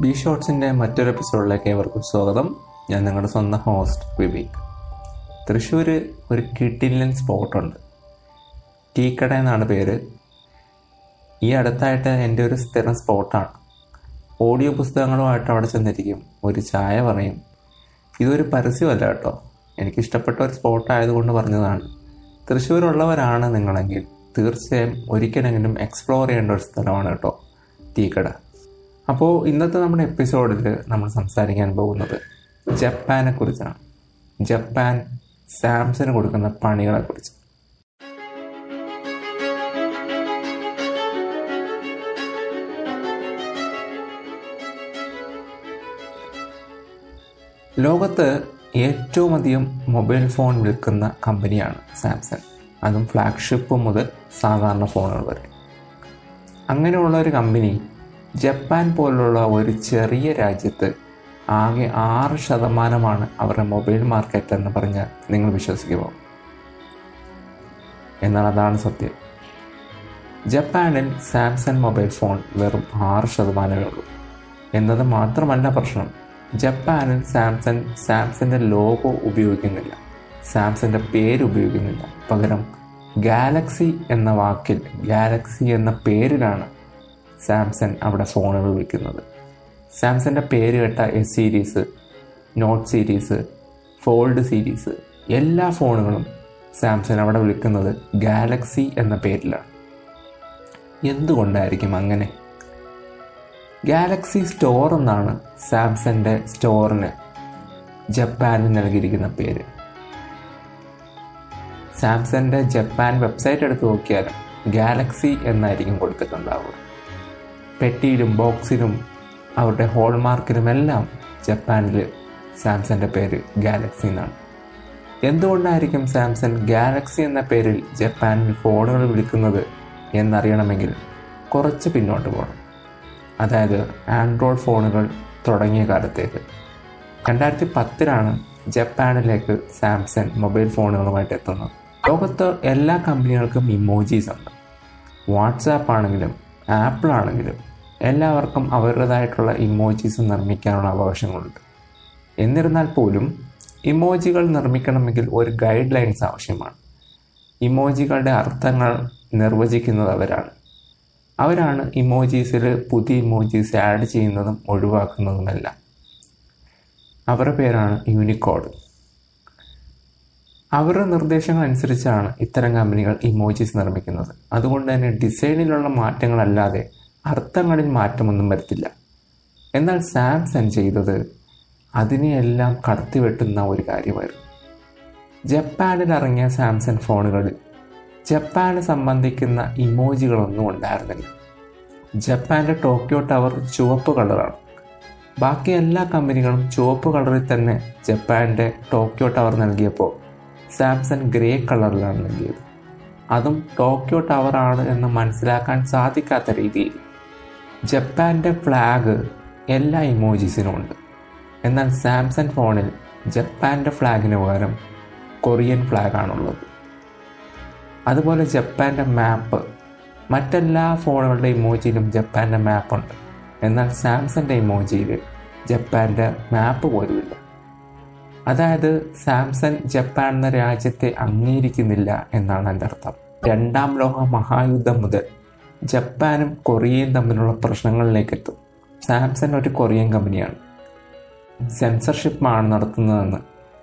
B ഷോർട്സിന്റെ മറ്റൊരു എപ്പിസോഡിലേക്ക് ഏവർക്കും സ്വാഗതം. ഞാൻ നിങ്ങളുടെ സ്വന്തം ഹോസ്റ്റ് വിവേക് തൃശ്ശൂർ ഒരു കിട്ടില്ലൻ സ്പോട്ടുണ്ട്. ടീക്കട എന്നാണ് പേര്. ഈ അടുത്തായിട്ട് എന്റെ ഒരു സ്ഥിരം സ്പോട്ടാണ്. ഓഡിയോ പുസ്തകങ്ങളുമായിട്ട് അവിടെ ചെന്നിരിക്കും. ഒരു ചായ പറയും. ഇതൊരു പരസ്യമല്ല കേട്ടോ. എനിക്കിഷ്ടപ്പെട്ട ഒരു സ്പോട്ട് ആയതുകൊണ്ട് പറഞ്ഞതാണ്. തൃശ്ശൂരുള്ളവരാണ് നിങ്ങളെങ്കിൽ. തീർച്ചയായും ഒരിക്കലെങ്കിലും എക്സ്പ്ലോർ ചെയ്യേണ്ട ഒരു സ്ഥലമാണ് കേട്ടോ. ടീക്കട. അപ്പോൾ ഇന്നത്തെ നമ്മുടെ എപ്പിസോഡിൽ നമ്മൾ സംസാരിക്കാൻ പോകുന്നത് ജപ്പാനെ കുറിച്ചാണ്. ജപ്പാൻ സാംസന് കൊടുക്കുന്ന പണികളെ കുറിച്ച്. ലോകത്ത് ഏറ്റവും അധികം മൊബൈൽ ഫോൺ വിൽക്കുന്ന കമ്പനിയാണ് സാംസങ് അതും ഫ്ലാഗ്ഷിപ്പ് മുതൽ സാധാരണ ഫോണുകൾ വരെ. അങ്ങനെയുള്ള ഒരു കമ്പനി ജപ്പാൻ പോലുള്ള ഒരു ചെറിയ രാജ്യത്ത് ആകെ ആറ് ശതമാനമാണ് അവരുടെ മൊബൈൽ മാർക്കറ്റ് എന്ന് പറഞ്ഞാൽ നിങ്ങൾ വിശ്വസിക്കുമോ? എന്നാൽ അതാണ് സത്യം. ജപ്പാനിൽ സാംസങ് മൊബൈൽ ഫോൺ വെറും ആറ് ശതമാനമേ ഉള്ളൂ. എന്നത് മാത്രമല്ല പ്രശ്നം. ജപ്പാനിൽ സാംസങ് സാംസങ്ങിന്റെ ലോഗോ ഉപയോഗിക്കുന്നില്ല. സാംസങ്ങിന്റെ പേര് ഉപയോഗിക്കുന്നില്ല. പകരം ഗാലക്സി എന്ന വാക്കിൽ ഗാലക്സി എന്ന പേരിലാണ് സാംസങ് അവിടെ ഫോണുകൾ വിൽക്കുന്നത് സാംസങ്ങിന്റെ പേര് കേട്ട S series Note series Fold series എല്ലാ ഫോണുകളും സാംസങ് അവിടെ വിളിക്കുന്നത് ഗാലക്സി എന്ന പേരിലാണ്. എന്തുകൊണ്ടായിരിക്കും അങ്ങനെ? ഗാലക്സി സ്റ്റോർ എന്നാണ് സാംസങ്ങിന്റെ സ്റ്റോറിന് ജപ്പാനിൽ നൽകിയിരിക്കുന്ന പേര്. സാംസങ്ങിന്റെ ജപ്പാൻ വെബ്സൈറ്റ് എടുത്ത് നോക്കിയാലും ഗാലക്സി എന്നായിരിക്കും കൊടുത്തിട്ടുണ്ടാവുക. പെട്ടിയിലും ബോക്സിലും അവരുടെ ഹോൾമാർക്കിലുമെല്ലാം ജപ്പാനിൽ സാംസങ്ങിന്റെ പേര് ഗാലക്സി എന്നാണ്. എന്തുകൊണ്ടായിരിക്കും സാംസങ് ഗാലക്സി എന്ന പേരിൽ ജപ്പാനിൽ ഫോണുകൾ വിളിക്കുന്നത് എന്നറിയണമെങ്കിൽ കുറച്ച് പിന്നോട്ട് പോകണം അതായത് ആൻഡ്രോയിഡ് ഫോണുകൾ തുടങ്ങിയ കാലത്തേക്ക്. രണ്ടായിരത്തി പത്തിലാണ് ജപ്പാനിലേക്ക് സാംസങ് മൊബൈൽ ഫോണുകളുമായിട്ട് എത്തുന്നത്. ലോകത്ത് എല്ലാ കമ്പനികൾക്കും ഇമോജീസ് ഉണ്ട്. വാട്സാപ്പ് ആണെങ്കിലും ആപ്പിൾ ആണെങ്കിലും എല്ലാവർക്കും അവരുടേതായിട്ടുള്ള ഇമോജീസ് നിർമ്മിക്കാനുള്ള അവകാശങ്ങളുണ്ട് എന്നിരുന്നാൽ പോലും ഇമോജികൾ നിർമ്മിക്കണമെങ്കിൽ ഒരു ഗൈഡ് ലൈൻസ് ആവശ്യമാണ്. ഇമോജികളുടെ അർത്ഥങ്ങൾ നിർവചിക്കുന്നത് അവരാണ്. അവരാണ് ഇമോജീസിൽ പുതിയ ഇമോജീസ് ആഡ് ചെയ്യുന്നതും ഒഴിവാക്കുന്നതുമെല്ലാം. അവരുടെ പേരാണ് യൂണിക്കോഡ് അവരുടെ നിർദ്ദേശങ്ങൾ അനുസരിച്ചാണ് ഇത്തരം കമ്പനികൾ ഇമോജീസ് നിർമ്മിക്കുന്നത്. അതുകൊണ്ട് തന്നെ ഡിസൈനിലുള്ള മാറ്റങ്ങളല്ലാതെ അർത്ഥങ്ങളിൽ മാറ്റമൊന്നും വരുത്തില്ല. എന്നാൽ സാംസൺ ചെയ്തത് അതിനെയെല്ലാം കടത്തിവെട്ടുന്ന ഒരു കാര്യമായിരുന്നു. ജപ്പാനിൽ ഇറങ്ങിയ സാംസങ് ഫോണുകളിൽ ജപ്പാനെ സംബന്ധിക്കുന്ന ഇമോജികളൊന്നും ഉണ്ടായിരുന്നില്ല. ജപ്പാന്റെ ടോക്കിയോ ടവർ ചുവപ്പ് കളറാണ്. ബാക്കി എല്ലാ കമ്പനികളും ചുവപ്പ് കളറിൽ തന്നെ ജപ്പാന്റെ ടോക്കിയോ ടവർ നൽകിയപ്പോൾ സാംസങ് ഗ്രേ കളറിലാണ് നൽകിയത്. അതും ടോക്കിയോ ടവർ ആണ് എന്ന് മനസ്സിലാക്കാൻ സാധിക്കാത്ത രീതിയിൽ. ജപ്പാന്റെ ഫ്ലാഗ് എല്ലാ ഇമോജീസിനും ഉണ്ട് എന്നാൽ സാംസങ് ഫോണിൽ ജപ്പാന്റെ ഫ്ലാഗിന് പകരം കൊറിയൻ ഫ്ലാഗാണുള്ളത് അതുപോലെ ജപ്പാന്റെ മാപ്പ് മറ്റെല്ലാ ഫോണുകളുടെ ഇമോജിയിലും ജപ്പാന്റെ മാപ്പുണ്ട് എന്നാൽ സാംസങ്ങിന്റെ ഇമോജിയിൽ ജപ്പാന്റെ മാപ്പ് പോലുമില്ല. അതായത് സാംസങ് ജപ്പാൻ എന്ന രാജ്യത്തെ അംഗീകരിക്കുന്നില്ല എന്നാണ് എന്റെ അർത്ഥം. രണ്ടാം ലോക മഹായുദ്ധം മുതൽ ജപ്പാനും കൊറിയയും തമ്മിലുള്ള പ്രശ്നങ്ങളിലേക്ക് എത്തും സാംസങ് ഒരു കൊറിയൻ കമ്പനിയാണ്. സെൻസർഷിപ്പാണ് നടത്തുന്നതെന്ന്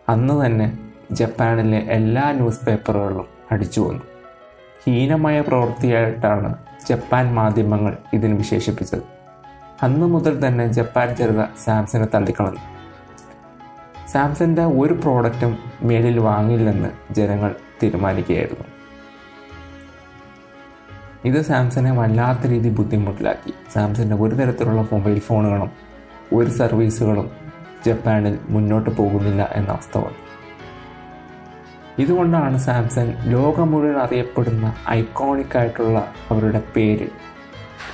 അന്ന് തന്നെ ജപ്പാനിലെ എല്ലാ ന്യൂസ് പേപ്പറുകളിലും അടിച്ചു വന്നു. ഹീനമായ പ്രവൃത്തിയായിട്ടാണ് ജപ്പാൻ മാധ്യമങ്ങൾ ഇതിന് വിശേഷിപ്പിച്ചത്. അന്ന് മുതൽ തന്നെ ജപ്പാൻ ജനത സാംസങ്ങിനെ തള്ളിക്കളഞ്ഞു. സാംസങ്ങിന്റെ ഒരു പ്രോഡക്റ്റും മേലിൽ വാങ്ങില്ലെന്ന് ജനങ്ങൾ തീരുമാനിക്കുകയായിരുന്നു. ഇത് സാംസങ്ങിനെ വല്ലാത്ത രീതി ബുദ്ധിമുട്ടിലാക്കി. സാംസങ്ങിന്റെ ഒരു തരത്തിലുള്ള മൊബൈൽ ഫോണുകളും ഒരു സർവീസുകളും ജപ്പാനിൽ മുന്നോട്ട് പോകുന്നില്ല എന്ന അവസ്ഥ വന്നു. ഇതുകൊണ്ടാണ് സാംസങ് ലോകം മുഴുവൻ അറിയപ്പെടുന്ന ഐക്കോണിക് ആയിട്ടുള്ള അവരുടെ പേര്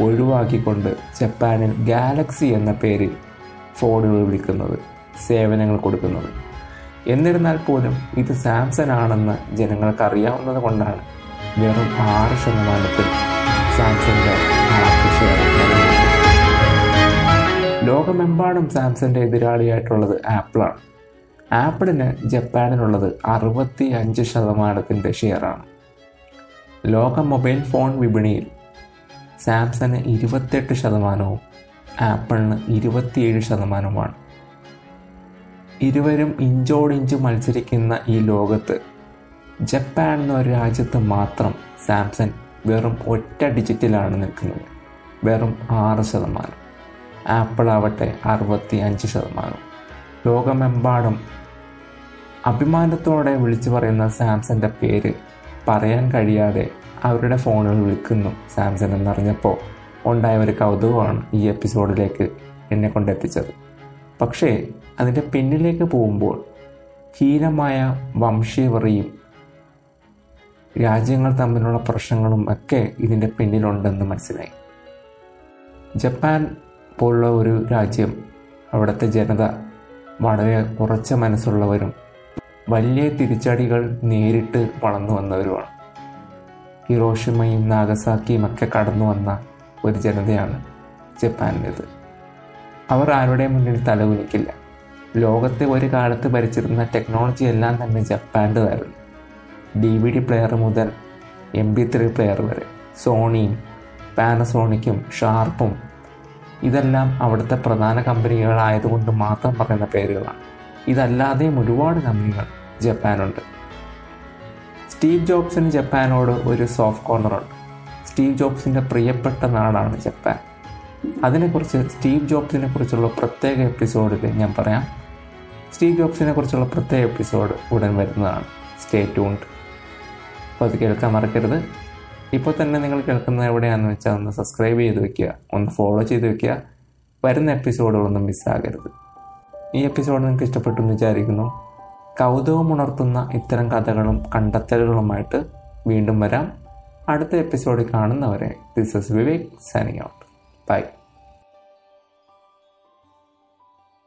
ഒഴിവാക്കിക്കൊണ്ട് ജപ്പാനിൽ ഗാലക്സി എന്ന പേരിൽ ഫോണുകൾ വിളിക്കുന്നത് സേവനങ്ങൾ കൊടുക്കുന്നത്. എന്നിരുന്നാൽ പോലും ഇത് സാംസങ് ആണെന്ന് ജനങ്ങൾക്ക് അറിയാവുന്നത് കൊണ്ടാണ് വെറും ആറ് ശതമാനത്തിൽ ലോക ലോകമെമ്പാടും സാംസങ്ങിന്റെ എതിരാളിയായിട്ടുള്ളത് ആപ്പിളാണ്. ആപ്പിളിന് ജപ്പാനിലുള്ളത് അറുപത്തി അഞ്ച് ശതമാനത്തിന്റെ ഷെയറാണ്. ലോക മൊബൈൽ ഫോൺ വിപണിയിൽ സാംസങ് ഇരുപത്തെട്ട് ശതമാനവും ആപ്പിളിന് ഇരുപത്തിയേഴ് ശതമാനവുമാണ്. ഇരുവരും ഇഞ്ചോടിഞ്ച് മത്സരിക്കുന്ന ഈ ലോകത്ത് ജപ്പാൻ എന്ന രാജ്യത്ത് മാത്രം സാംസങ് വെറും ഒറ്റ ഡിജിറ്റിലാണ് നിൽക്കുന്നത്. വെറും ആറ് ശതമാനം. ആപ്പിൾ ആവട്ടെ അറുപത്തി അഞ്ച് ശതമാനം. ലോകമെമ്പാടും അഭിമാനത്തോടെ വിളിച്ചു പറയുന്ന സാംസങ്ങിന്റെ പേര് പറയാൻ കഴിയാതെ അവരുടെ ഫോണുകൾ വിളിക്കുന്നു സാംസങ് എന്നറിഞ്ഞപ്പോൾ ഉണ്ടായ ഒരു കൗതുകമാണ് ഈ എപ്പിസോഡിലേക്ക് എന്നെ കൊണ്ടെത്തിച്ചത്. പക്ഷേ അതിന്റെ പിന്നിലേക്ക് പോകുമ്പോൾ ഹീനമായ വംശീയവറിയും രാജ്യങ്ങൾ തമ്മിലുള്ള പ്രശ്നങ്ങളും ഒക്കെ ഇതിന്റെ പിന്നിലുണ്ടെന്ന് മനസ്സിലായി. ജപ്പാൻ പോലുള്ള ഒരു രാജ്യം അവിടുത്തെ ജനത വളരെ ഉറച്ച മനസ്സുള്ളവരും വലിയ തിരിച്ചടികൾ നേരിട്ട് വളർന്നു വന്നവരുമാണ്. ഹിറോഷിമയും നാഗസാക്കിയും ഒക്കെ കടന്നു വന്ന ഒരു ജനതയാണ് ജപ്പാനിലേത്. അവർ ആരുടെ മുന്നിൽ തലകുനിക്കില്ല. ലോകത്തെ ഒരു കാലത്ത് ഭരിച്ചിരുന്ന ടെക്നോളജി എല്ലാം തന്നെ ജപ്പാന്റെതായിരുന്നു. ഡി വി ഡി പ്ലെയർ മുതൽ എം ബി ത്രീ പ്ലെയർ വരെ. സോണിയും പാനസോണിക്കും ഷാർപ്പും ഇതെല്ലാം അവിടുത്തെ പ്രധാന കമ്പനികളായതുകൊണ്ട് മാത്രം പറയുന്ന പേരുകളാണ്. ഇതല്ലാതെയും ഒരുപാട് കമ്പനികൾ ജപ്പാനുണ്ട്. സ്റ്റീവ് ജോബ്സിന് ജപ്പാനോട് ഒരു സോഫ്റ്റ് കോർണറുണ്ട്. സ്റ്റീവ് ജോബ്സിന്റെ പ്രിയപ്പെട്ട നാടാണ് ജപ്പാൻ. അതിനെക്കുറിച്ച് സ്റ്റീവ് ജോബ്സിനെ കുറിച്ചുള്ള പ്രത്യേക എപ്പിസോഡിൽ ഞാൻ പറയാം. സ്റ്റീവ് ജോബ്സിനെ കുറിച്ചുള്ള പ്രത്യേക എപ്പിസോഡ് ഉടൻ വരുന്നതാണ്. സ്റ്റേ ട്യൂൺഡ് അപ്പോൾ അത് കേൾക്കാൻ മറക്കരുത്. ഇപ്പോൾ തന്നെ നിങ്ങൾ കേൾക്കുന്നത് എവിടെയാണെന്ന് വെച്ചാൽ ഒന്ന് സബ്സ്ക്രൈബ് ചെയ്ത് വെക്കുക. ഒന്ന് ഫോളോ ചെയ്ത് വെക്കുക. വരുന്ന എപ്പിസോഡുകളൊന്നും മിസ്സാകരുത് ഈ എപ്പിസോഡ് നിങ്ങൾക്ക് ഇഷ്ടപ്പെട്ടു എന്ന് വിചാരിക്കുന്നു. കൗതുകം ഉണർത്തുന്ന ഇത്തരം കഥകളും കണ്ടെത്തലുകളുമായിട്ട് വീണ്ടും വരാം. അടുത്ത എപ്പിസോഡിൽ കാണുന്നവരെ this is Vivek signing out bye